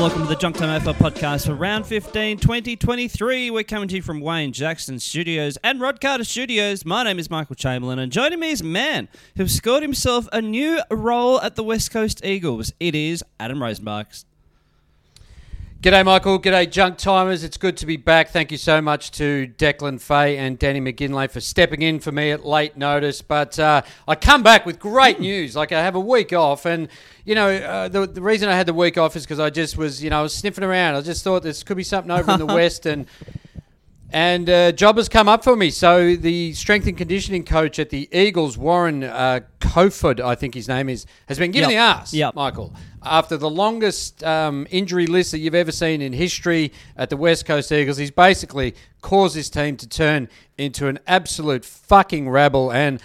Welcome to the Junk Time AFL podcast for round 15, 2023. We're coming to you from Wayne Jackson Studios and Rod Carter Studios. My name is Michael Chamberlain, and joining me is a man who scored himself a new role at the West Coast Eagles. It is Adam Rosenbach. G'day, Michael. G'day, junk timers. It's good to be back. Thank you so much to Declan Fay and Danny McGinley for stepping in for me at late notice. But uh, I come back with great news. Like I have a week off, and you know uh, the the reason I had the week off is because I just was you know I was sniffing around. I just thought this could be something over in the west, and and uh, job has come up for me. So the strength and conditioning coach at the Eagles, Warren uh, Kofod, I think his name is, has been given Yep. the ass, Yep. Michael, after the longest um, injury list that you've ever seen in history at the West Coast Eagles. He's basically caused his team to turn into an absolute fucking rabble. And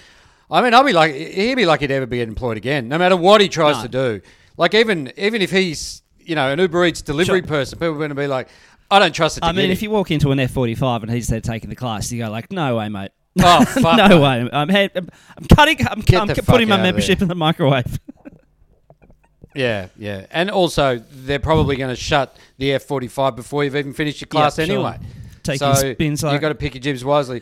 I mean, I'll be like, he'd be lucky to ever be employed again, no matter what he tries No. to do. Like even even if he's you know an Uber Eats delivery Sure. person, people are going to be like, I don't trust it. To I mean, if you walk into an F45 and he's there taking the class, you go like, no way, mate. Oh, fuck. no way. I'm, head, I'm cutting, I'm, Get I'm the fuck putting my out of membership in the microwave. Yeah, yeah. And also, they're probably going to shut the F 45 before you've even finished your class Yeah, sure. anyway. Take so spins like- You've got to pick your jibs wisely.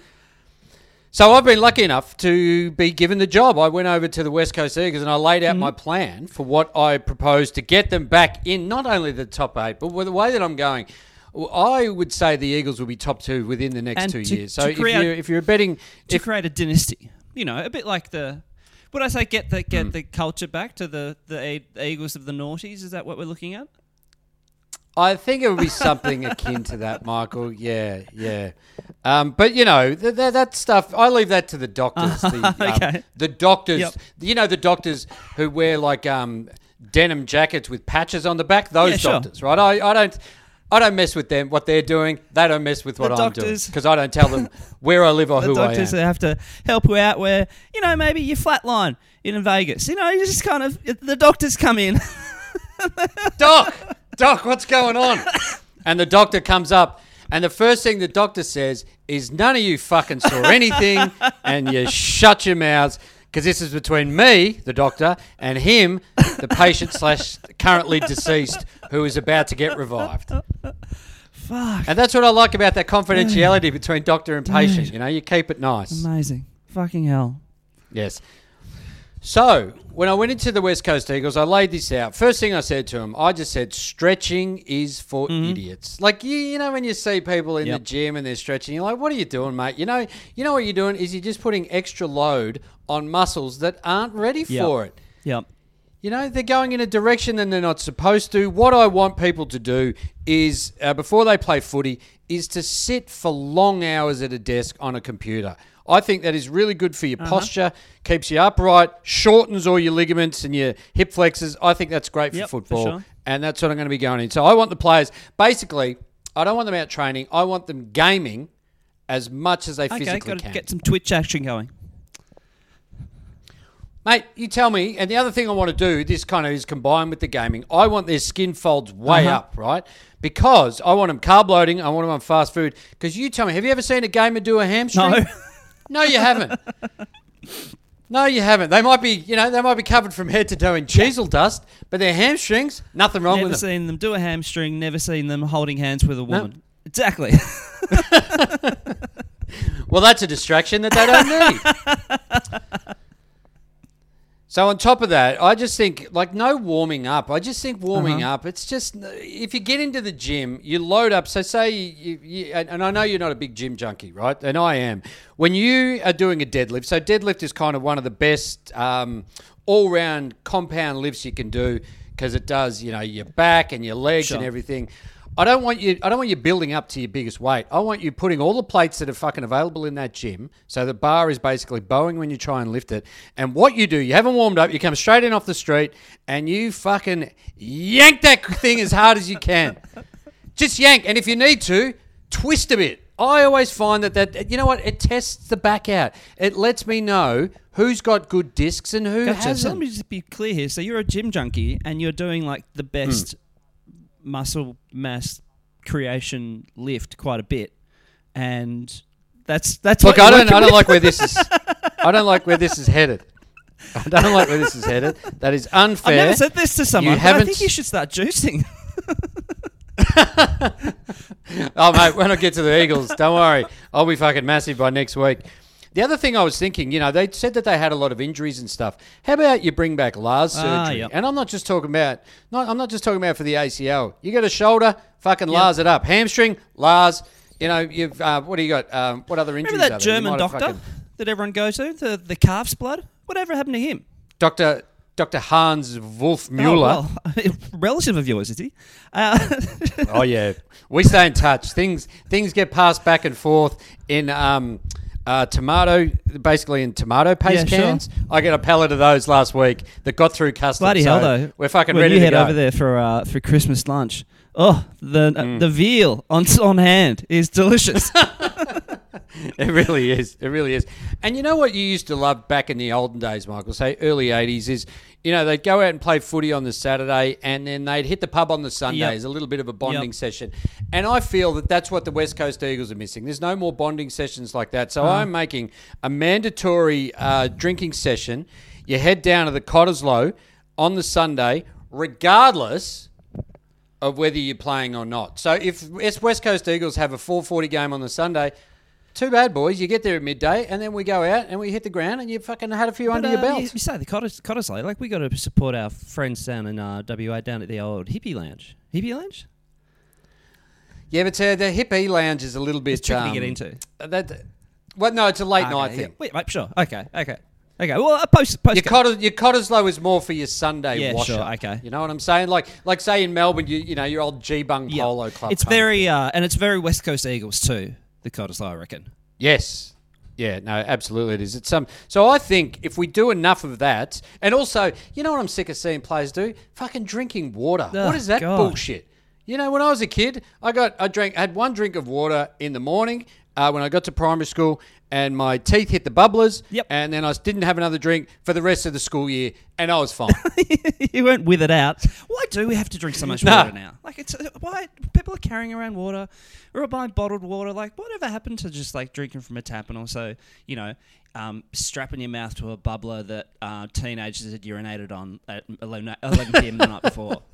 So I've been lucky enough to be given the job. I went over to the West Coast Eagles and I laid Mm-hmm. out my plan for what I proposed to get them back in not only the top eight, but with the way that I'm going. I would say the Eagles will be top two within the next And two to- years. So to if create- you're if you're betting, to if create a dynasty. You know, a bit like the. Would I say get the Hmm. get the culture back to the the Eagles of the noughties? Is that what we're looking at? I think it would be something akin to that, Michael. Yeah, yeah. Um, but you know th- th- that stuff. I leave that to the doctors. The, um, Okay. the doctors. Yep. You know the doctors who wear like um, denim jackets with patches on the back. Those Yeah, sure. doctors, right? I, I don't. I don't mess with them. What they're doing, they don't mess with what I'm doing because I don't tell them where I live or The who I doctors am. that have to help you out where you know maybe you flatline in Vegas. You know, you just kind of the doctors come in. Doc, Doc, what's going on? And the doctor comes up, and the first thing the doctor says is, None of you fucking saw anything, and you shut your mouths. Because this is between me, the doctor, and him, the patient slash currently deceased, who is about to get revived. Fuck, And that's what I like about that confidentiality between doctor and patient. You know, you keep it nice. amazing, fucking hell. Yes. So when I went into the West Coast Eagles, I laid this out. First thing I said to him, I just said, "Stretching is for idiots." Like you, you know, when you see people in Yep. the gym and they're stretching, you're like, "What are you doing, mate?" You know, you know what you're doing is you're just putting extra load on muscles that aren't ready Yep. for it. Yep. You know, they're going in a direction that they're not supposed to. What I want people to do is, uh, before they play footy, is to sit for long hours at a desk on a computer. I think that is really good for your Uh-huh. posture, keeps you upright, shortens all your ligaments and your hip flexors. I think that's great for Yep, for football. sure. And that's what I'm going to be going in. So I want the players, basically, I don't want them out training. I want them gaming as much as they physically can. Okay, physically got to can. get some Twitch action going. Mate, you tell me. And the other thing I want to do, this kind of is combined with the gaming. I want their skin folds way Uh-huh. up, right? Because I want them carb loading. I want them on fast food. Because you tell me, have you ever seen a gamer do a hamstring? No. No, you haven't. no, you haven't. They might be, you know, they might be covered from head to toe in chisel dust, but their hamstrings, nothing wrong never with them. Never seen them do a hamstring. Never seen them holding hands with a woman. Exactly. Well, that's a distraction that they don't need. so on top of that, I just think like no warming up. I just think warming Uh-huh. up. It's just if you get into the gym, you load up. So say you, you and I know you're not a big gym junkie, right? And I am. When you are doing a deadlift, so deadlift is kind of one of the best um, all-round compound lifts you can do because it does, you know, your back and your legs and everything. I don't want you. I don't want you building up to your biggest weight. I want you putting all the plates that are fucking available in that gym, so the bar is basically bowing when you try and lift it. And what you do, you haven't warmed up. You come straight in off the street, and you fucking yank that thing as hard as you can. Just yank, and if you need to, twist a bit. I always find that that you know what it tests the back out. It lets me know who's got good discs and who Gotcha. So let hasn't. me just be clear here. So you're a gym junkie and you're doing like the best hmm. Muscle mass creation lift quite a bit, and that's that's Look, what I don't. I don't like where this is. I don't like where this is headed. I don't like where this is headed. That is unfair. I've never said this to someone. I haven't I think you should start juicing. Oh mate, when I get to the Eagles, don't worry, I'll be fucking massive by next week. The other thing I was thinking, you know, they said that they had a lot of injuries and stuff. How about you bring back Lars Ah, surgery? yep. And I'm not just talking about, not, I'm not just talking about for the ACL. You got a shoulder, fucking Lars it up. Hamstring, Lars. You know, you've uh, what do you got? Um, what other injuries? Remember that? German doctor fucking- that everyone goes to, the the calf's blood? Whatever happened to him? Doctor Doctor Hans Wolf Oh, Mueller. well, relative of yours, is he? Uh, Oh yeah, we stay in touch. Things things get passed back and forth in um, uh, tomato, basically in tomato paste Yeah, sure. cans. I get a pallet of those last week that got through customs. Bloody so hell, though! We're fucking when ready you to head go. over there for uh, for Christmas lunch. Oh, the Mm. uh, the veal on on hand is delicious. It really is. It really is. And you know what you used to love back in the olden days, Michael, say early 80s, is, you know, they'd go out and play footy on the Saturday and then they'd hit the pub on the Sunday Yep. as a little bit of a bonding Yep. session. And I feel that that's what the West Coast Eagles are missing. There's no more bonding sessions like that. So Uh-huh. I'm making a mandatory uh, drinking session. You head down to the Cottesloe on the Sunday, regardless of whether you're playing or not. So if if West Coast Eagles have a 4:40 game on the Sunday, too bad, boys. You get there at midday, and then we go out and we hit the ground, and you fucking had a few under But, your uh, belt. You, you say the Cottis, Cottesloe, like we got to support our friends down in uh, WA down at the old hippie lounge. Hippie lounge? yeah, but uh, the hippie lounge is a little bit It's tricky um, to get into. That, well, no, it's a late night Okay, thing. yeah. Wait, wait, sure. Okay, okay, okay. Well, uh, post post. Your, Cotter, your Cottesloe is more for your Sunday Yeah, washer. sure, okay. You know what I'm saying? Like, like say in Melbourne, you you know your old G Bung Yeah. Polo Club. It's very uh, and it's very West Coast Eagles too. The Cottesloe, I reckon. Yes. Yeah, no, absolutely it is. It's um so I think if we do enough of that and also, you know what I'm sick of seeing players do? Fucking drinking water. Oh, what is that God. bullshit? You know, when I was a kid, I got I drank I had one drink of water in the morning uh, when I got to primary school and my teeth hit the bubblers Yep. and then I didn't have another drink for the rest of the school year and I was fine. you went with it out. Why do we have to drink so much water now? Like it's uh, why people are carrying around water or buying bottled water. Like whatever happened to just like drinking from a tap and also you know um, strapping your mouth to a bubbler that uh, teenagers had urinated on at 11, 11 p.m. the night before.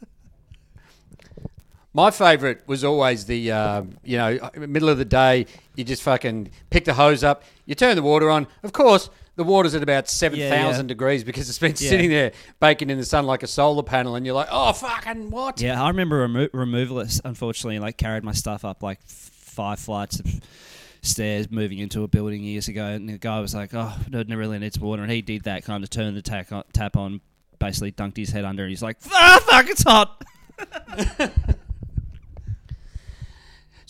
My favourite was always the, um, you know, middle of the day, you just fucking pick the hose up, you turn the water on. Of course, the water's at about 7,000 yeah. degrees because it's been Yeah. sitting there baking in the sun like a solar panel, and you're like, oh, fucking what? Yeah, I remember remo- removalists. Unfortunately, like carried my stuff up like five flights of stairs, moving into a building years ago, and the guy was like, "Oh, no, it really needs water," and he did that kind of turned the tack on, tap on, basically dunked his head under, and he's like, "Ah, fuck, it's hot."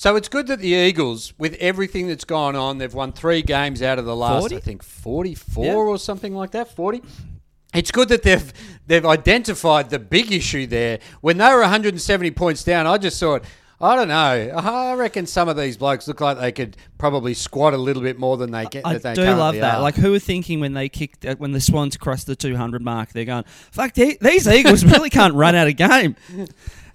So it's good that the Eagles, with everything that's gone on, they've won three games out of the last, 40? I think, 44 Yeah. or something like that, 40. It's good that they've they've identified the big issue there. When they were 170 points down, I just thought, I don't know. I reckon some of these blokes look like they could probably squat a little bit more than they get. I that they do love that. are. Like, who were thinking when they kicked uh, when the Swans crossed the 200 mark? They're going, "Fuck, these Eagles really can't run out of game,"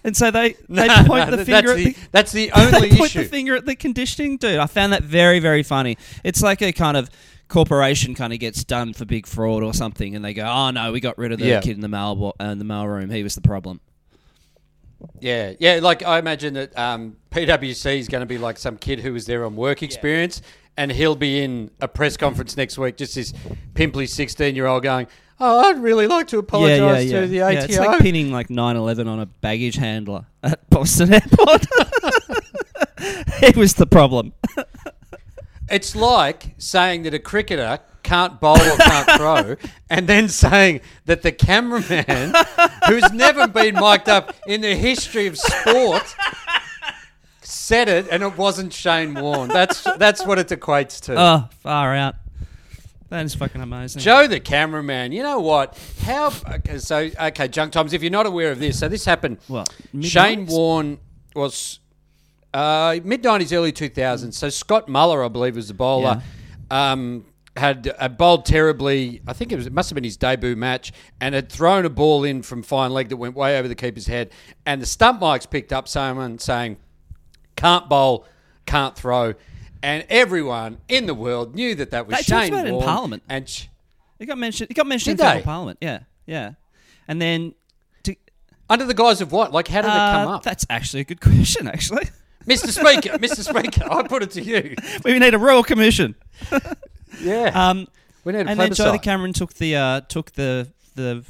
and so they they No, point no, the finger at the- the. that's the only they point issue. the finger at the conditioning dude. I found that very, very funny. It's like a kind of corporation kind of gets done for big fraud or something, and they go, "Oh no, we got rid of the Yeah. kid in the mail uh, in the mail room. He was the problem." Yeah, yeah. Like I imagine that um, PwC is going to be like some kid who was there on work experience, and he'll be in a press conference next week. Just this pimply sixteen-year-old going, "Oh, I'd really like to apologise to the ATO." Yeah, it's like pinning like 9/11 on a baggage handler at Boston Airport. it was the problem. It's like saying that a cricketer can't bowl or can't throw, and then saying that the cameraman, who's never been mic'd up in the history of sport, said it and it wasn't Shane Warne. That's that's what it equates to. Oh, far out. That is fucking amazing. Joe the cameraman. You know what? How? Okay, so okay, Junk Times. If you're not aware of this, so this happened. What, Shane? Warne was uh, mid '90s, early 2000s. So Scott Muller, I believe, was the bowler. Um, had uh, bowled terribly. I think it was. It must have been his debut match, and had thrown a ball in from fine leg that went way over the keeper's head. And the stump mics picked up someone saying, "Can't bowl, can't throw." And everyone in the world knew that that was They talked Shane about it in Parliament. And sh- It got mentioned. It got mentioned Did in they? parliament. Yeah, yeah. And then, to, under the guise of what? Like, how did it come uh, up? that's actually a good question. Actually, Mr. Speaker, Mr. Speaker, I put it to you. we need a royal commission. Yeah. Um, we need a and then Joe the. Cameron took the uh, took the the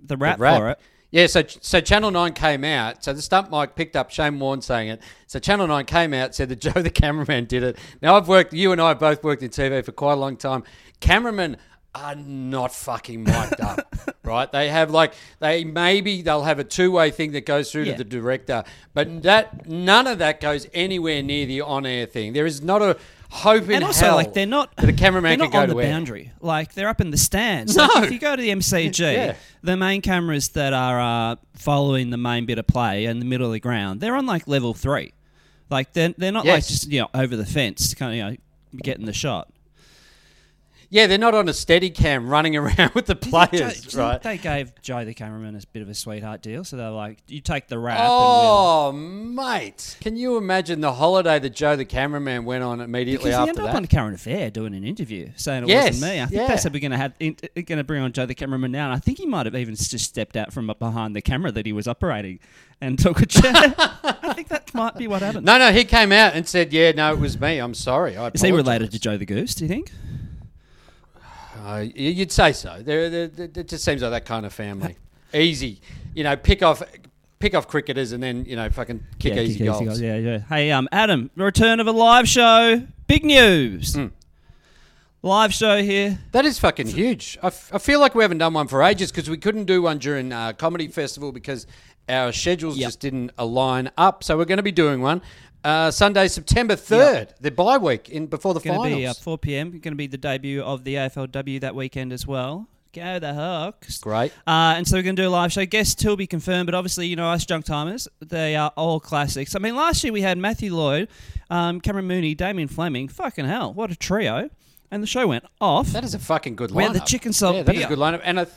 the rap, rap. for it. Yeah, so so Channel Nine came out. So the stump mic picked up Shane Warne saying it. So Channel Nine came out said that Joe the cameraman did it. Now I've worked. You and I have both worked in TV for quite a long time. Cameramen are not fucking mic'd up, right? They have like they maybe they'll have a two way thing that goes through Yeah. to the director, but that none of that goes anywhere near the on air thing. There is not a hope in And also, hell like they're not that a cameraman they're not go on to the air. boundary. Like they're up in the stands. No. Like, if you go to the MCG, Yeah. the main cameras that are uh, following the main bit of play in the middle of the ground, they're on like level three. Like they're they're not like just you know over the fence, kind of you know getting the shot. Yeah, they're not on a steady cam running around with the Do you think Joe- players, think right? They gave Joe the cameraman a bit of a sweetheart deal, so they're like, "You take the rap." Oh, mate. Can you imagine the holiday that Joe the cameraman went on immediately we'll, because he after ended up that? on Current Affair doing an interview saying it Yes, wasn't me. I think yeah. they said we're going to have uh, going to bring on Joe the cameraman now. And I think he might have even just stepped out from behind the camera that he was operating and took a chair. I think that might be what happened. no, no, he came out and said, yeah, no, it was me. I'm sorry. I Is he related to Joe the Goose? Do you think? Uh, you'd say so. They're, they're, they're- it just seems like that kind of family. Easy. You know, pick off pick off cricketers and then, you know, fucking kick yeah, easy kick goals. goals. Yeah, yeah. Hey, um, Adam, the return of a live show. Big news. Hmm. Live show here. That is fucking huge. I, f- I feel like we haven't done one for ages because we couldn't do one during uh, Comedy Festival because our schedules Yep. just didn't align up. So we're going to be doing one uh, Sunday, September 3rd, the bye week in before the Going to finals. be uh, 4 p.m. Going to be the debut of the AFLW that weekend as well. Go the Hawks. Great. Uh, and so we're going to do a live show. Guests will be confirmed, but obviously, you know, us junk timers, they are all classics. I mean, last year we had Matthew Lloyd, um, Cameron Mooney, Damien Fleming. Fucking hell, what a trio. And the show went off. That is a fucking good lineup. We had the chicken salt beer. Yeah, that is a good lineup. And I, th-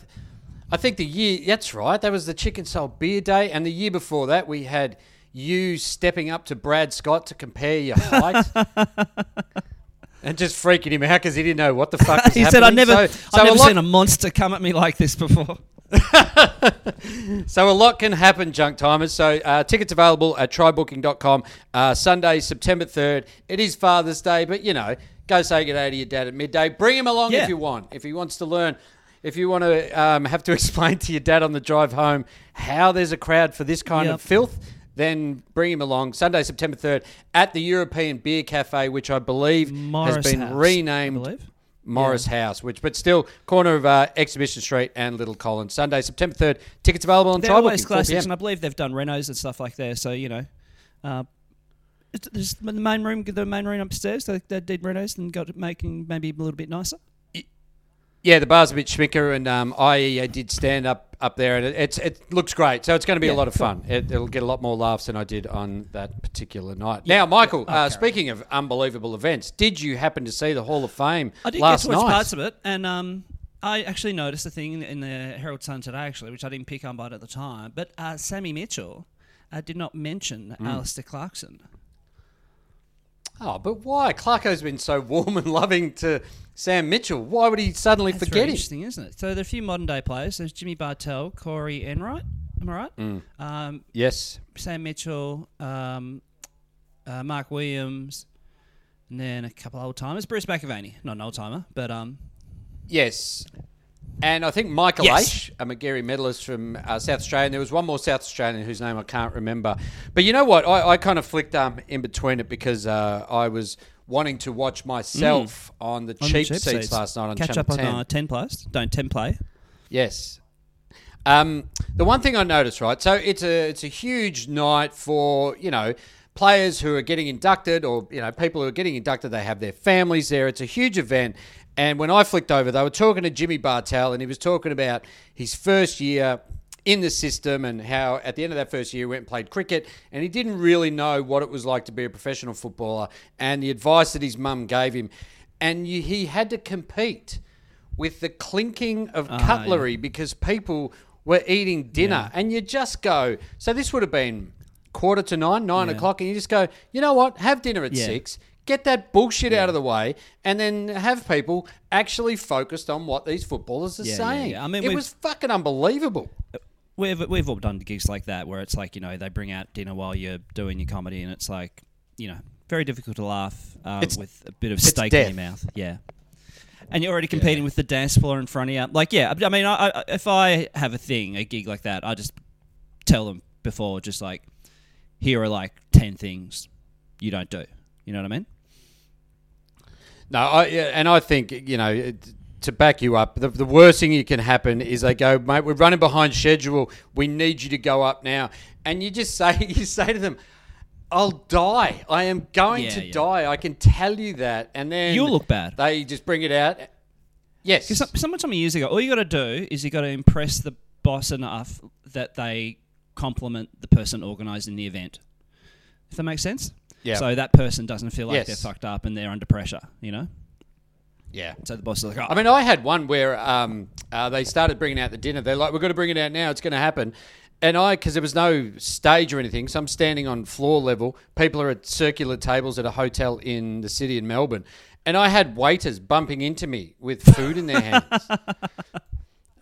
I think the year, that's right, that was the chicken salt beer day. And the year before that, we had you stepping up to Brad Scott to compare your height. and just freaking him out because he didn't know what the fuck was he said, "I happening." never, So- I've never a lot- seen a monster come at me like this before." So a lot can happen, junk timers. So uh, tickets available at trybooking.com. Uh, Sunday, September 3rd. It is Father's Day, but you know, go say good day to your dad at midday. Bring him along Yeah. if you want. If he wants to learn, if you want to um, have to explain to your dad on the drive home how there's a crowd for this kind Yep. of filth, then bring him along. Sunday, September 3rd at the European Beer Cafe, which I believe Morris has been House, renamed. Morris House, which but still corner of uh, Exhibition Street and Little Collins. Sunday, September third. Tickets available on They're Trybooking. always classics, and I believe they've done renos and stuff like there. So you know, uh, the main room, the main room upstairs. They, they did renos and got it making maybe a little bit nicer. Yeah, the bar's a bit schmicker, and um, I uh, did stand up up there, and it, it's it looks great. So it's going to be a lot of cool. fun. It, it'll get a lot more laughs than I did on that particular night. Now, Michael, uh, speaking of unbelievable events, did you happen to see the Hall of Fame I did last get to watch night? parts of it, and um, I actually noticed a thing in the Herald Sun today, actually, which I didn't pick up on at the time. But uh, Sammy Mitchell uh, did not mention Hmm. Alastair Clarkson. Oh, but why? Clarko's been so warm and loving to Sam Mitchell. Why would he suddenly That's forget very him? interesting, isn't it? So there are a few modern day players. There's Jimmy Bartel, Corey Enright. Am I right? Hmm. Um, Yes. Sam Mitchell, um, uh, Mark Williams, and then a couple old timers. Bruce McAvaney, not an old timer, but um, Yes. And I think Michael Yes. Aish, a Magarey medalist from uh, South Australia. And there was one more South Australian whose name I can't remember. But you know what? I, I kind of flicked um, in between it because uh, I was wanting to watch myself on the Mm. on the cheap, seats, last night on catch Channel up 10. on uh, ten plus. Don't ten play. Yes. Um, the one thing I noticed, right? So it's a it's a huge night for you know players who are getting inducted, or you know, people who are getting inducted, they have their families there. It's a huge event. And when I flicked over, they were talking to Jimmy Bartel, and he was talking about his first year in the system and how at the end of that first year he went and played cricket and he didn't really know what it was like to be a professional footballer and the advice that his mum gave him. And you, he had to compete with the clinking of ah, cutlery because people were eating dinner. And you just go so this would have been quarter to nine nine Yeah. o'clock and you just go you know what? Have dinner at Yeah. six get that bullshit out of the way and then have people actually focused on what these footballers are Yeah, yeah, saying yeah. I mean, it was fucking unbelievable We've we've all done gigs like that where it's like you know they bring out dinner while you're doing your comedy and it's like you know very difficult to laugh um, with a bit of steak in your mouth. Yeah. And you're already competing with the dance floor in front of you. Like, yeah, I I mean, I, I, if I have a thing, a gig like that, I just tell them before, just like, here are like 10 things you don't do. You know what I mean? No, I, and I think you know it- to back you up, the, the worst thing you can happen is they go, mate, we're running behind schedule. We need you to go up now, and you just say, you say to them, "I'll die. I am going Yeah, to yeah. die. I can tell you that." And then You'll look bad. They just bring it out. Yes, Because told me years ago, all you got to do is you got to impress the boss enough that they compliment the person organising the event. If that makes sense. Yeah. So that person doesn't feel like Yes. they're fucked up and they're under pressure. You know. yeah. So the boss is like, oh, I mean, I had one where um, uh, they started bringing out the dinner. They're like, "We're going to bring it out now. It's going to happen." And I, because there was no stage or anything, so I'm standing on floor level. People are at circular tables at a hotel in the city in Melbourne, and I had waiters bumping into me with food in their hands.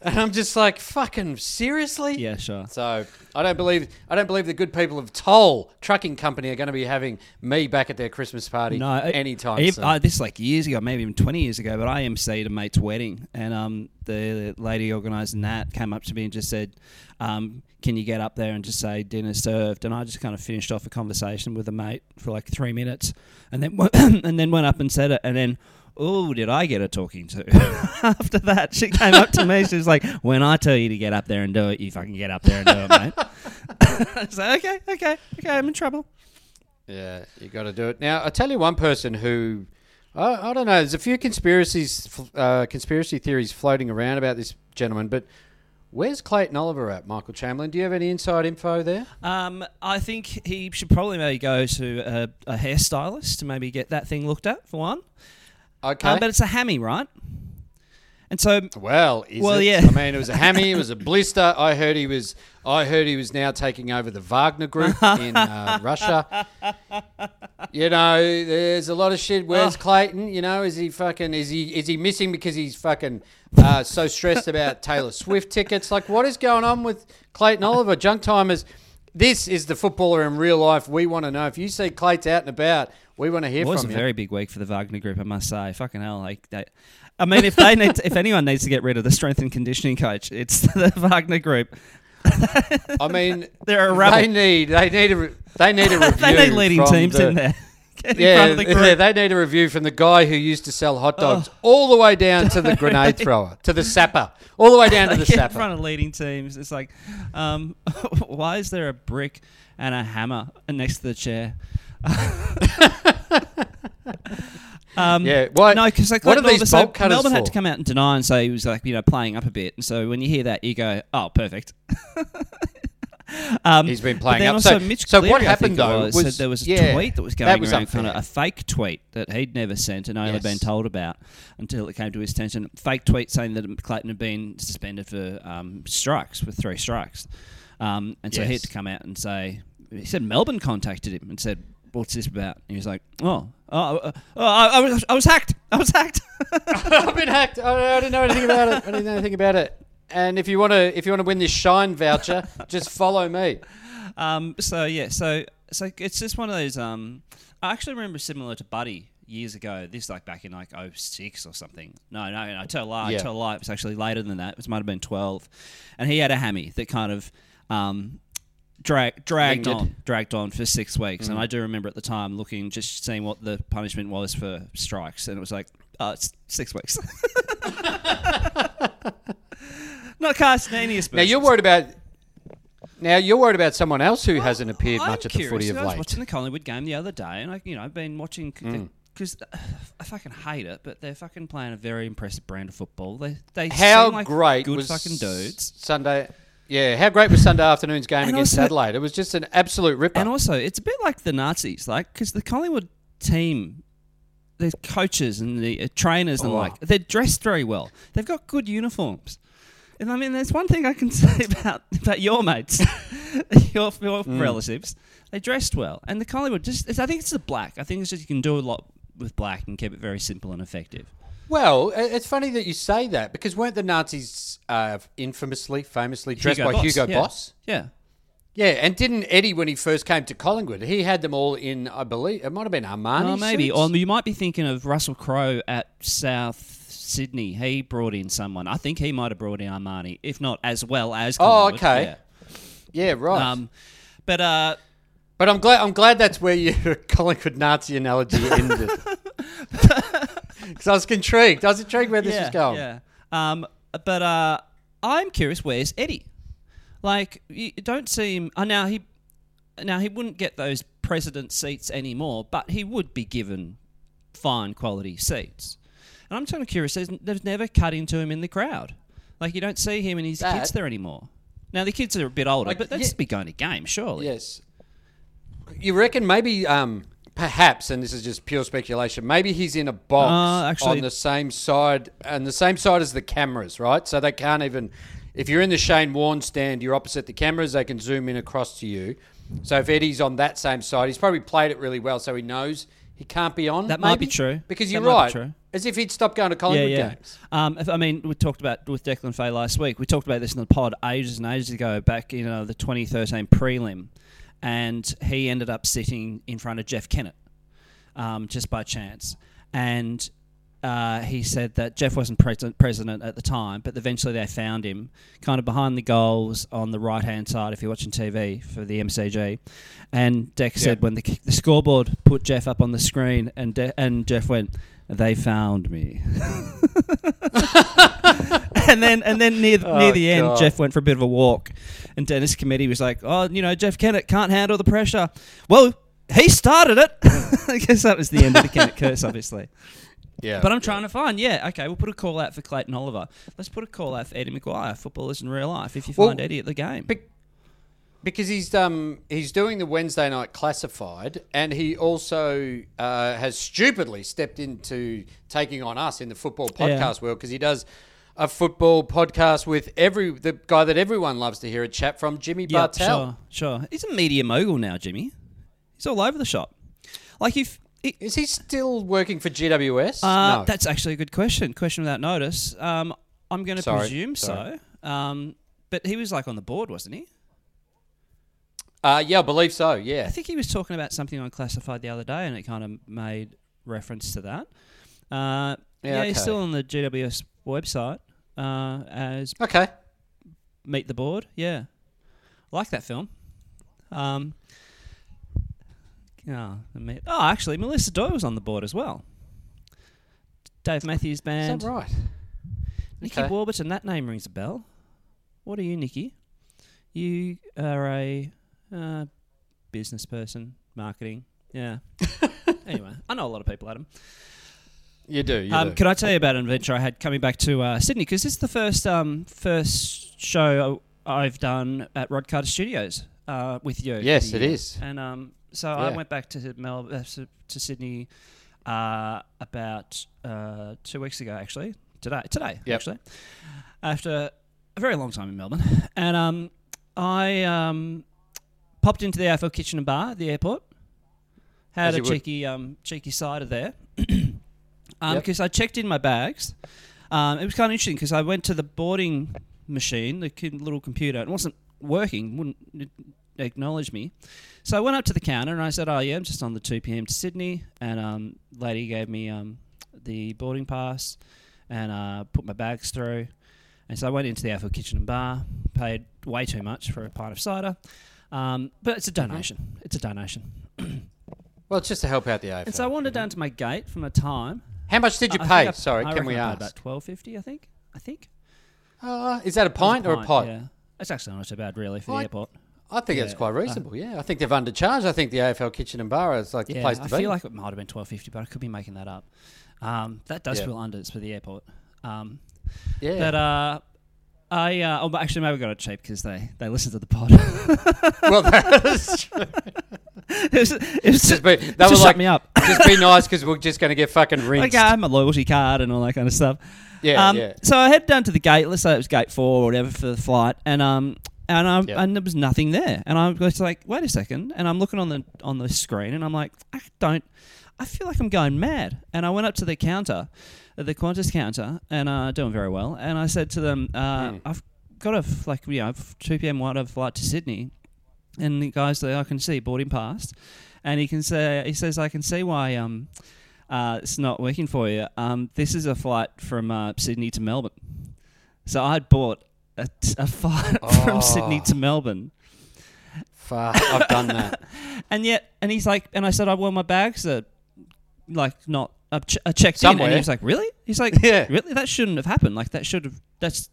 And I'm just like, fucking seriously? yeah, sure. So I don't believe I don't believe the good people of Toll Trucking Company are going to be having me back at their Christmas party No, anytime I, soon. I, this is like years ago, maybe even twenty years ago. But I emceed a mate's wedding, and um, the lady organising that came up to me and just said, um, "Can you get up there and just say dinner served?" And I just kind of finished off a conversation with a mate for like three minutes, and then and then went up and said it, and then. Oh, did I get a talking to? After that, she came up to me. She was like, "When I tell you to get up there and do it, you fucking get up there and do it, mate." I was like, "Okay, okay, okay, I'm in trouble." Yeah, you got to do it. Now, I tell you one person who I, I don't know. There's a few conspiracies, uh, conspiracy theories floating around about this gentleman, but where's Clayton Oliver at, Michael Chamberlain? Do you have any inside info there? Um, I think he should probably maybe go to a, a hairstylist to maybe get that thing looked at for one. Okay. Uh, but it's a hammy, right? And so, well, is Well, it? yeah. I mean, it was a hammy. It was a blister. I heard he was. I heard he was now taking over the Wagner Group in uh, Russia. You know, there's a lot of shit. Where's Oh. Clayton? You know, is he fucking? Is he? Is he missing because he's fucking uh, so stressed about Taylor Swift tickets? Like, what is going on with Clayton Oliver? Junk timers. This is the footballer in real life. We want to know. If you see Clayton out and about, we want to hear it was a you. very big week for the Wagner Group, I must say. Fucking hell, like they, I mean, if they need, to, if anyone needs to get rid of the strength and conditioning coach, it's the Wagner Group. I mean, They're a rebel. They need. They need a. They need a review. they need leading teams the- in there. Get in Yeah, front the yeah, they need a review from the guy who used to sell hot dogs all the way down to the grenade thrower, to the sapper, all the way down to the sapper. in front of leading teams. It's like, um, why is there a brick and a hammer next to the chair? um, Yeah, why- No, because like, what are Melbourne- these so cutters Melbourne had for? to come out and deny and say he was like you know playing up a bit. And so when you hear that, you go, oh, perfect. um, He's been playing up. So- Mitch so what Cleary, I happened, though, was, was- said there was a yeah, tweet that was that going was around, kind of a fake tweet that he'd never sent and only Yes. been told about until it came to his attention. Fake tweet saying that Clayton had been suspended for um, strikes with three strikes, um, and so he had to come out and say he said Melbourne contacted him and said. What's this about? And he was like, "Oh, oh, uh, oh I, I was, I was hacked. I was hacked." I've been hacked. I, I didn't know anything about it. I didn't know anything about it. And if you want to, if you want to win this Shein voucher, just follow me. Um, so yeah, so so it's just one of those. Um, I actually remember similar to Buddy years ago. This like back in like 06 or something. No, no, no. I tell a lie. I Yeah. tell a lie. It was actually later than that. It might have been twelve, and he had a hammy that kind of. Um, Drag, dragged on, dragged on for six weeks, and I do remember at the time looking, just seeing what the punishment was for strikes, and it was like, oh, it's six weeks. Not but Now you're worried about. Now you're worried about someone else who hasn't appeared I'm much at the footy of late. I was watching the Collingwood game the other day, and I, you know, I've been watching Mm. because I fucking hate it, but they're fucking playing a very impressive brand of football. They they How like great good was fucking dudes. Sunday? Yeah, how great was Sunday afternoon's game And against also- Adelaide? It was just an absolute ripper. And also, it's a bit like the Nazis, like because the Collingwood team, the coaches and the uh, trainers and Oh. like they're dressed very well. They've got good uniforms. And I mean, there's one thing I can say about about your mates, your, your Mm. relatives. They dressed well, and the Collingwood just. It's, I think it's the black. I think it's just you can do a lot with black and keep it very simple and effective. well, it's funny that you say that because weren't the Nazis uh, infamously, famously dressed Hugo by Boss, Hugo yeah. Boss? Yeah. Yeah, and didn't Eddie when he first came to Collingwood? He had them all in, I believe, it might have been Armani. Oh, maybe. Or you might be thinking of Russell Crowe at South Sydney. He brought in someone. I think he might have brought in Armani, if not as well as. Oh, okay. yeah, right. Um, but uh, but I'm glad. I'm glad that's where your Collingwood Nazi analogy ended. Because I was intrigued. I was intrigued where this yeah, was going. yeah. Um, but uh, I'm curious. Where's Eddie? Like, you don't see him. Uh, now he, now he wouldn't get those president seats anymore, but he would be given fine quality seats. And I'm kind of curious. There's, they've never cut into him in the crowd. Like you don't see him and his That- kids there anymore. Now the kids are a bit older, Like, but they'd yeah. be going to games, surely. Yes. You reckon maybe, um, perhaps, and this is just pure speculation, maybe he's in a box Uh, actually- on the same side, and the same side as the cameras, right? So they can't even. If you're in the Shane Warne stand, you're opposite the cameras. They can zoom in across to you. So if Eddie's on that same side, he's probably played it really well, so he knows he can't be on. That might be true. Because you're right. true. As if he'd stopped going to Yeah, Collingwood yeah. games. Um, if, I mean, we talked about with Declan Fay last week. We talked about this in the pod ages and ages ago, back in uh, the 2013 prelim, and he ended up sitting in front of Jeff Kennett, um, just by chance, and. Uh, he said that Jeff wasn't president, president at the time, but eventually they found him kind of behind the goals on the right hand side if you're watching TV for the MCG. And Deck said when the, the scoreboard put Jeff up on the screen, and De- and Jeff went, "They found me." and then and then near Oh, near the end, God. Jeff went for a bit of a walk, and Dennis Commetti was like, "Oh, you know, Jeff Kennett can't handle the pressure." Well, he started it. I guess that was the end of the Kennett curse, obviously. Yeah. But I'm trying to find, yeah, okay, we'll put a call out for Clayton Oliver. Let's put a call out for Eddie McGuire, footballers in real life, if you Well, find Eddie at the game. Be- because he's um he's doing the Wednesday night classified, and he also uh, has stupidly stepped into taking on us in the football Yeah. podcast world because he does a football podcast with every the guy that everyone loves to hear a chat from, Jimmy yeah, Bartel. sure, sure. He's a media mogul now, Jimmy. He's all over the shop. Like if... It, Is he still working for GWS? Uh, no. That's actually a good question. Question without notice. Um, I'm going to presume sorry. so. Um, but he was like on the board, wasn't he? uh, yeah, I believe so. Yeah, I think he was talking about something on Classified the other day, and it kind of made reference to that. Uh, yeah, Yeah, he's still on the GWS website uh, as Okay. Meet the Board. Yeah, I like that film. Um, oh, oh, actually, Melissa Doyle was on the board as well. Dave Matthews Is Band. that right? Nikki Okay. Warburton, that name rings a bell. What are you, Nikki? You are a uh, business person, marketing. Yeah. anyway, I know a lot of people, Adam. You do. You Um, do. can I tell you about an adventure I had coming back to uh, Sydney? Because this is the first um, first show I've done at Rod Carter Studios uh, with you. Yes, it is. And um, so I went back to Mel uh, to to Sydney uh, about uh, two weeks ago, actually. Today, today, Yep. actually, after a very long time in Melbourne, and um, I um, popped into the AFL Kitchen and Bar at the airport. Had As a cheeky um, cheeky cider there. Um, because I checked in my bags. Um, it was kind of interesting because I went to the boarding machine, the little computer, and it wasn't working, wouldn't acknowledge me. So I went up to the counter and I said, "Oh yeah, I'm just on the 2 p.m. to Sydney." And um, lady gave me um, the boarding pass and uh, put my bags through. And so I went into the AFL Kitchen and Bar, paid way too much for a pint of cider. Um, but it's a donation. It's a donation. well, it's just to help out the AFL. And so I wandered down to my gate for my time. How much did you I think pay? I- Sorry, I can we I paid ask? About twelve fifty, I think. I think. Uh, is that a pint or a pot? Yeah, it's actually not so bad, really, for Pint? the airport. I think it's Yeah. quite reasonable. yeah, I think they've undercharged. I think the AFL kitchen and bar is like the Yeah, place to I be. feel like it might have been twelve fifty, but I could be making that up. Um, that does Yeah. feel unders for the airport. Um, yeah. But uh, I uh, oh, but actually maybe I got it cheap because they they listen to the pod. well, that's true. it was, it was Just just, be, they just shut like, me up. just be nice because we're just going to get fucking rinsed. Like I have my loyalty card and all that kind of stuff. Yeah, um, yeah. So I head down to the gate. Let's say it was gate four or whatever for the flight, and um, and I, Yep. and there was nothing there, and I was like, wait a second, and I'm looking on the on the screen, and I'm like, I don't, I feel like I'm going mad, and I went up to the counter, the Qantas counter, and uh, doing very well, and I said to them, uh, Hmm. I've got a f- like you know two p.m. whatever flight to Sydney, and the guys there I can see boarding past, and he can say he says I can see why um uh, it's not working for you. Um, this is a flight from uh, Sydney to Melbourne. So I'd bought a, a flight from Sydney to Melbourne, Fuck, I've done that. and yet, and he's like, and I said, I well, my bags are like not uh, ch- uh, checked in, and Somewhere. he was like, really? He's like, Yeah. really? That shouldn't have happened. Like that should have. That's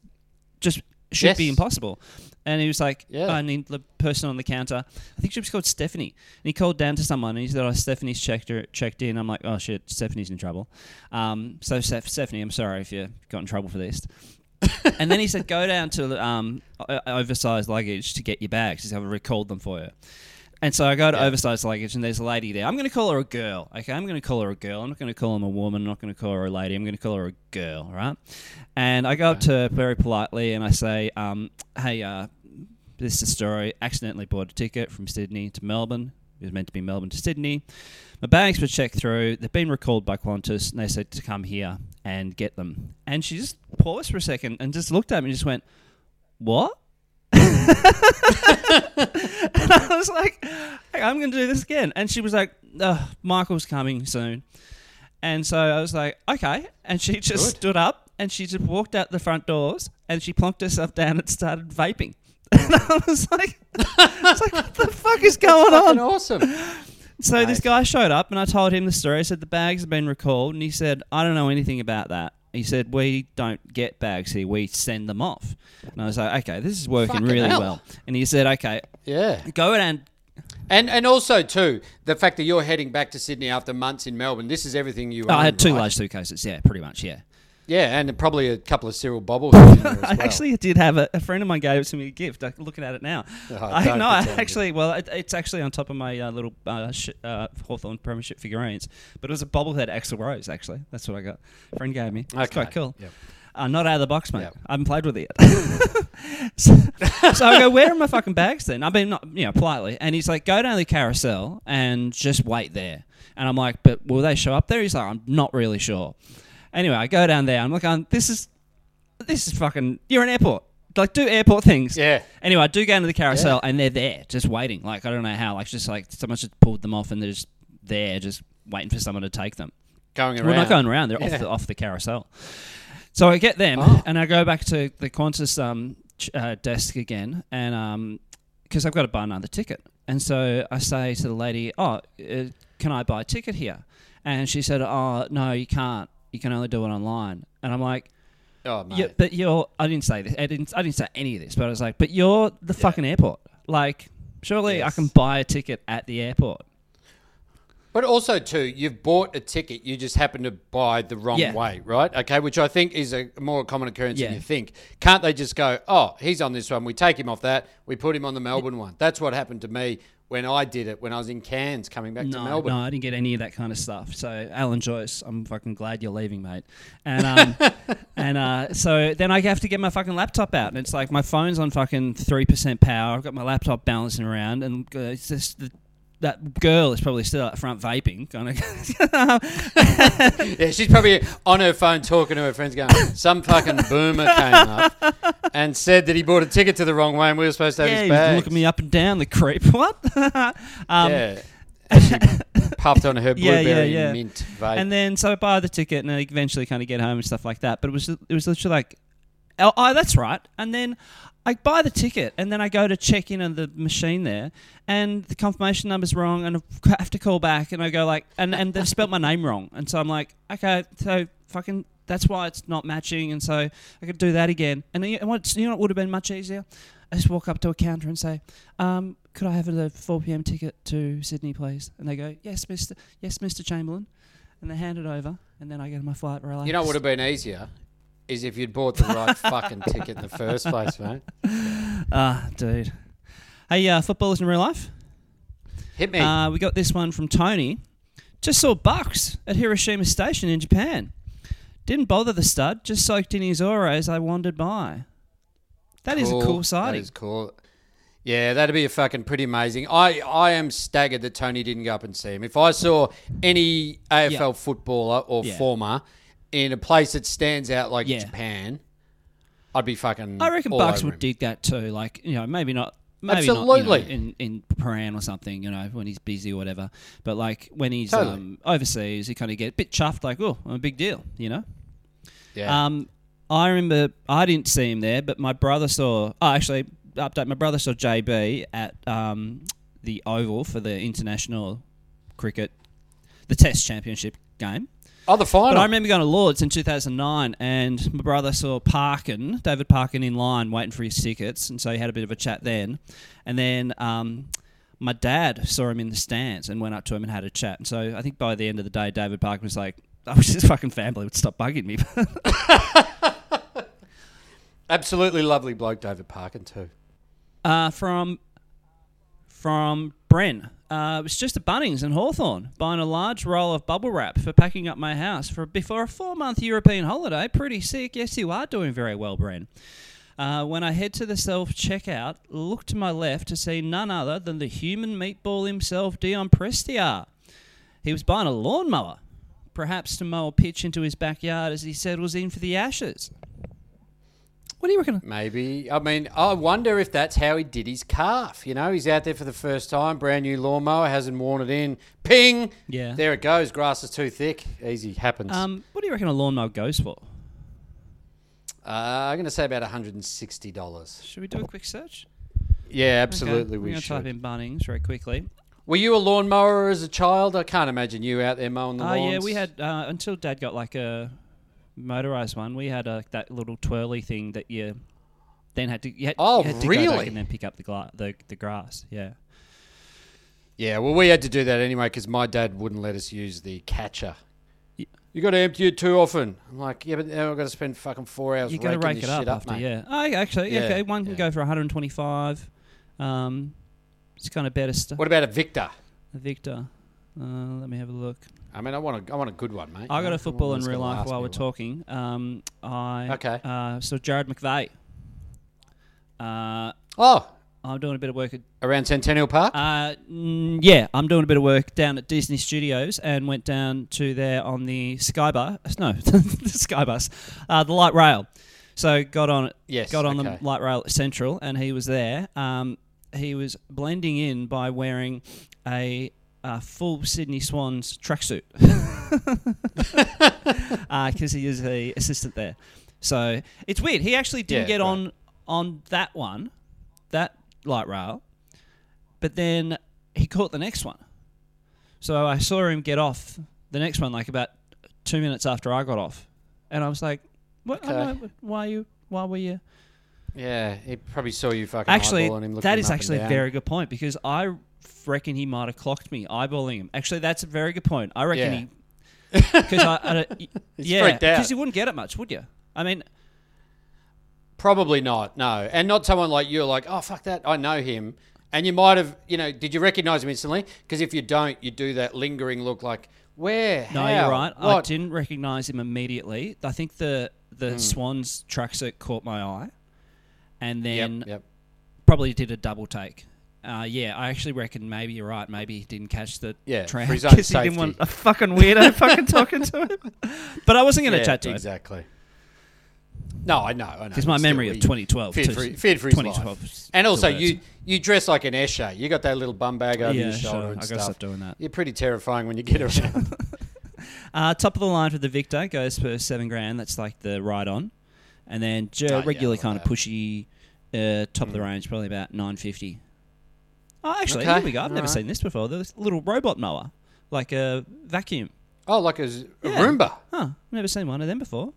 just should be impossible. And he was like, Yeah. I need the person on the counter. I think she was called Stephanie. And he called down to someone and he said, Oh, Stephanie's checked her, checked in. I'm like, Oh shit, Stephanie's in trouble. Um, so Steph- Stephanie, I'm sorry if you got in trouble for this. and then he said, Go down to um, oversized luggage to get your bags. He said, I've recalled them for you. And so I go to oversized luggage, and there's a lady there. I'm going to call her a girl. Okay, I'm going to call her a girl. I'm not going to call her a woman. I'm not going to call her a lady. I'm going to call her a girl. Right? And I go up to her very politely, and I say, um, "Hey, uh, this is a story. Accidentally bought a ticket from Sydney to Melbourne. It was meant to be Melbourne to Sydney. My bags were checked through. They've been recalled by Qantas, and they said to come here and get them. And she just paused for a second and just looked at me and just went, "What?" And I was like, hey, I'm going to do this again. And she was like, "Ugh, Michael's coming soon. And so I was like, okay. And she just Good. stood up and she just walked out the front doors and she plonked herself down and started vaping. And I was like, I was like, what the fuck is going Fucking on? awesome. So this guy showed up and I told him the story. I said the bags have been recalled, and he said I don't know anything about that. He said we don't get bags here; we send them off. And I was like, okay, this is working Fucking really hell. well. And he said, okay, Yeah. go and And and also too the fact that you're heading back to Sydney after months in Melbourne. This is everything you. Oh, I had two right? large suitcases. Yeah, pretty much. Yeah. Yeah, and probably a couple of Cyril bobbleheads. in there as I well. actually did have a, a friend of mine gave it to me a gift. I'm looking at it now. Oh, I no, I actually. Well, it, it's actually on top of my uh, little uh, sh- uh, Hawthorn Premiership figurines. But it was a bobblehead Axl Rose. Actually, that's what I got. A friend gave me. It's Okay. quite cool. Yep. Uh, not out of the box, mate. Yep. I haven't played with it yet. so, so I go, where are my fucking bags then? I mean, not you know, politely. And he's like, go down the carousel and just wait there. And I'm like, but will they show up there? He's like, I'm not really sure. Anyway, I go down there. I'm like, going, this is this is fucking. You're an airport. Like, do airport things. Yeah. Anyway, I do go into the carousel and they're there, just waiting. Like, I don't know how. Like, just like someone just pulled them off and they're just there, just waiting for someone to take them. going around. We're not going around. They're off the off the carousel. So I get them Oh. and I go back to the Qantas um, ch- uh, desk again, and because I've got to buy another ticket, and so I say to the lady, "Oh, uh, can I buy a ticket here?" And she said, "Oh, no, you can't. You can only do it online." And I'm like, Oh, mate. yeah, but you're. I didn't say this. I didn't. I didn't say any of this. But I was like, but you're the fucking airport. Like, surely I Yes. can buy a ticket at the airport. But also too, you've bought a ticket. You just happen to buy the wrong Yeah. way, right? Okay, which I think is a more common occurrence Yeah. than you think. Can't they just go, "Oh, he's on this one. We take him off that. We put him on the Melbourne one." That's what happened to me when I did it when I was in Cairns coming back to Melbourne. no, I didn't get any of that kind of stuff. So, Alan Joyce, I'm fucking glad you're leaving, mate. And um, and uh, so then I have to get my fucking laptop out, and it's like my phone's on fucking three percent power. I've got my laptop balancing around, and uh, it's just the, that girl is probably still up front vaping, kind of. Yeah, she's probably on her phone talking to her friends, going, "Some fucking boomer came up and said that he bought a ticket to the wrong way, and we were supposed to have yeah, his bag." looking me up and down. The creep. What? um, yeah, she puffed on her blueberry yeah, yeah. mint vape. And then so I buy the ticket and I eventually kind of get home and stuff like that. But it was it was literally like oh, oh, that's right. And then I buy the ticket, and then I go to check in on the machine there, and the confirmation number's wrong, and I have to call back, and I go like, and and they've spelt my name wrong, and so I'm like, okay, so fucking. That's why it's not matching, and so I could do that again. And you know what? You know what would have been much easier? I just walk up to a counter and say, um, "Could I have a 4 p.m. ticket to Sydney, please?" And they go, "Yes, Mister. Yes, Mister Chamberlain." And they hand it over, and then I get on my flight. Relax. You know what would have been easier? Is if you'd bought the right fucking ticket in the first place, mate. Ah, dude. Hey, uh, footballers in real life. Hit me. Uh, we got this one from Tony. Just saw Bucks at Hiroshima Station in Japan. Didn't bother the stud. Just soaked in his aura as I wandered by. That is a cool sighting. That is cool. Yeah, that'd be a fucking pretty amazing. I, I am staggered that Tony didn't go up and see him. If I saw any AFL Yeah. footballer or Yeah. former in a place that stands out like Yeah. Japan, I'd be fucking. I reckon all Bucks over would him. dig that too. Like you know, maybe not. Maybe Absolutely. Not, you know, in in Prahran or something, you know, when he's busy or whatever. But like when he's Totally. um, overseas, he kind of get a bit chuffed, like, "Oh, I'm a big deal," you know. Yeah. Um, I remember I didn't see him there, but my brother saw. Oh, actually, update. My brother saw JB at um, the Oval for the international cricket, the Test Championship game. Oh, the final. But I remember going to Lords in 2009, and my brother saw Parkin, David Parkin, in line waiting for his tickets, and so he had a bit of a chat then. And then um, my dad saw him in the stands and went up to him and had a chat. And so I think by the end of the day, David Parkin was like, "I wish this fucking family would stop bugging me." Absolutely lovely bloke, David Parkin, too. uh, from from Bren. Uh, it was just at Bunnings in Hawthorn, buying a large roll of bubble wrap for packing up my house for before a four month European holiday. Pretty sick. Yes, you are doing very well, Bren. Uh, when I head to the self checkout, look to my left to see none other than the human meatball himself, Dion Prestia. He was buying a lawnmower, perhaps to mow a pitch into his backyard as he settles in for the Ashes. What do you reckon? Maybe. I mean, I wonder if that's how he did his calf. You know, he's out there for the first time, brand new lawnmower, hasn't worn it in. Ping! Yeah. There it goes. Grass is too thick. Easy happens. Um, what do you reckon a lawnmower goes for? uh, I'm going to say about $160. Should we do a quick search? Yeah, absolutely. Okay, We We're going to type in Bunnings very quickly. Were you a lawnmower as a child? I can't imagine you out there mowing the Oh, lawns. yeah, we had, uh, until Dad got like a motorized one, we had a, that little twirly thing that you then had to, you had, Oh, you had to really? and then pick up the, gla- the, the grass. Yeah. Yeah, well, we had to do that anyway because my dad wouldn't let us use the catcher. You got to empty it too often. I'm like, yeah, but now I've got to spend fucking four hours you got to rake it up after, mate. yeah. Oh, yeah, actually, Yeah, okay, one can go for 125. Um, it's kind of better stuff. What about a Victa? A Victa. Uh, let me have a look. I mean, I want a, I want a good one, mate. I got a football in real life while we're talking. Um, I Okay. uh, saw Jarrad McVeigh. Uh, Oh, I'm doing a bit of work at around Centennial Park. Uh, mm, yeah, I'm doing a bit of work down at Disney Studios and went down to there on the Skybus. No, the Skybus, uh, the light rail. So got on. Yes, got on okay. the light rail at Central, and he was there. Um, he was blending in by wearing a, uh full Sydney Swans tracksuit because he is a assistant there. So it's weird. He actually didn't Yeah, get right. on on that one, that light rail, but then he caught the next one. So I saw him get off the next one like about two minutes after I got off, and I was like, "What? Okay. uh, why you? Why were you?" yeah, he probably saw you fucking Actually, eyeballing him. looking that up actually a very good point because I reckon he might have clocked me eyeballing him. Actually, that's a very good point. I reckon Yeah. he because I, I He's yeah because you wouldn't get it much, would you? I mean, Probably not. No, and not someone like you. Like, oh fuck that, I know him. And you might have, you know, did you recognise him instantly? Because if you don't, you do that lingering look, like where? no, How? you're right. I didn't recognize him immediately. I think the the Hmm. Swans tracksuit caught my eye, and then Yep, yep. probably did a double take. Uh, yeah, I actually reckon maybe you're right. Maybe he didn't catch the Yeah, tram for his own because he didn't want a fucking weirdo fucking talking to him. But I wasn't going to Yeah, chat to him exactly. No, I know, I know. because my memory of 2012, feared too- for, feared for his 2012 life. And also, you you dress like an Escher. You got that little bum bag over yeah, your shoulder sure. and I got to stop doing that. You're pretty terrifying when you get around. Uh, top of the line for the Victa goes for seven grand. That's like the ride on. and then j- Oh, yeah, regularly kind of pushy, uh, top of the range, probably about nine fifty. Oh, actually, Okay, here we go. I've never alright. seen this before. A little robot mower, like a vacuum. Oh, like a, z- a Yeah. Roomba. Huh? Never seen one of them before.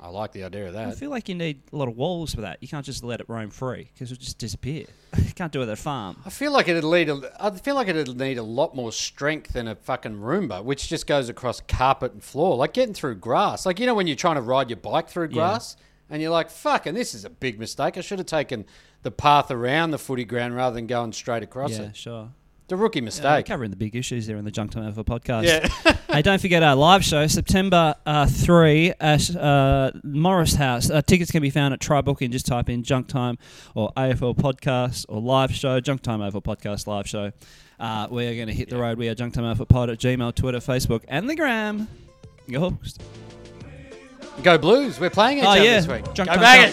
I like the idea of that. I that. feel like you need a lot of walls for that. You can't just let it roam free because it'll just disappear. you can't do it at a farm. I feel like it'd need a. I feel like it'd need a lot more strength than a fucking Roomba, which just goes across carpet and floor, like getting through grass. Like you know when you're trying to ride your bike through grass, and you're like, "Fucking, this is a big mistake. I should have taken the path around the footy ground rather than going straight across it. yeah, it." sure. The rookie Yeah, we're mistake. covering the big issues there in the Junk Time AFL podcast. Yeah. hey, don't forget our live show, September uh, 3 at uh, Morris House. Uh, tickets can be found at TryBooking. Just type in Junk Time or AFL Podcast or live show, Junk Time AFL Podcast live show. Uh, we are going to hit the road. We are Junk Time AFL Pod at Gmail, Twitter, Facebook, and the Gram. Your host. Go Blues. We're playing each Oh, other yeah. this week. Junk Go time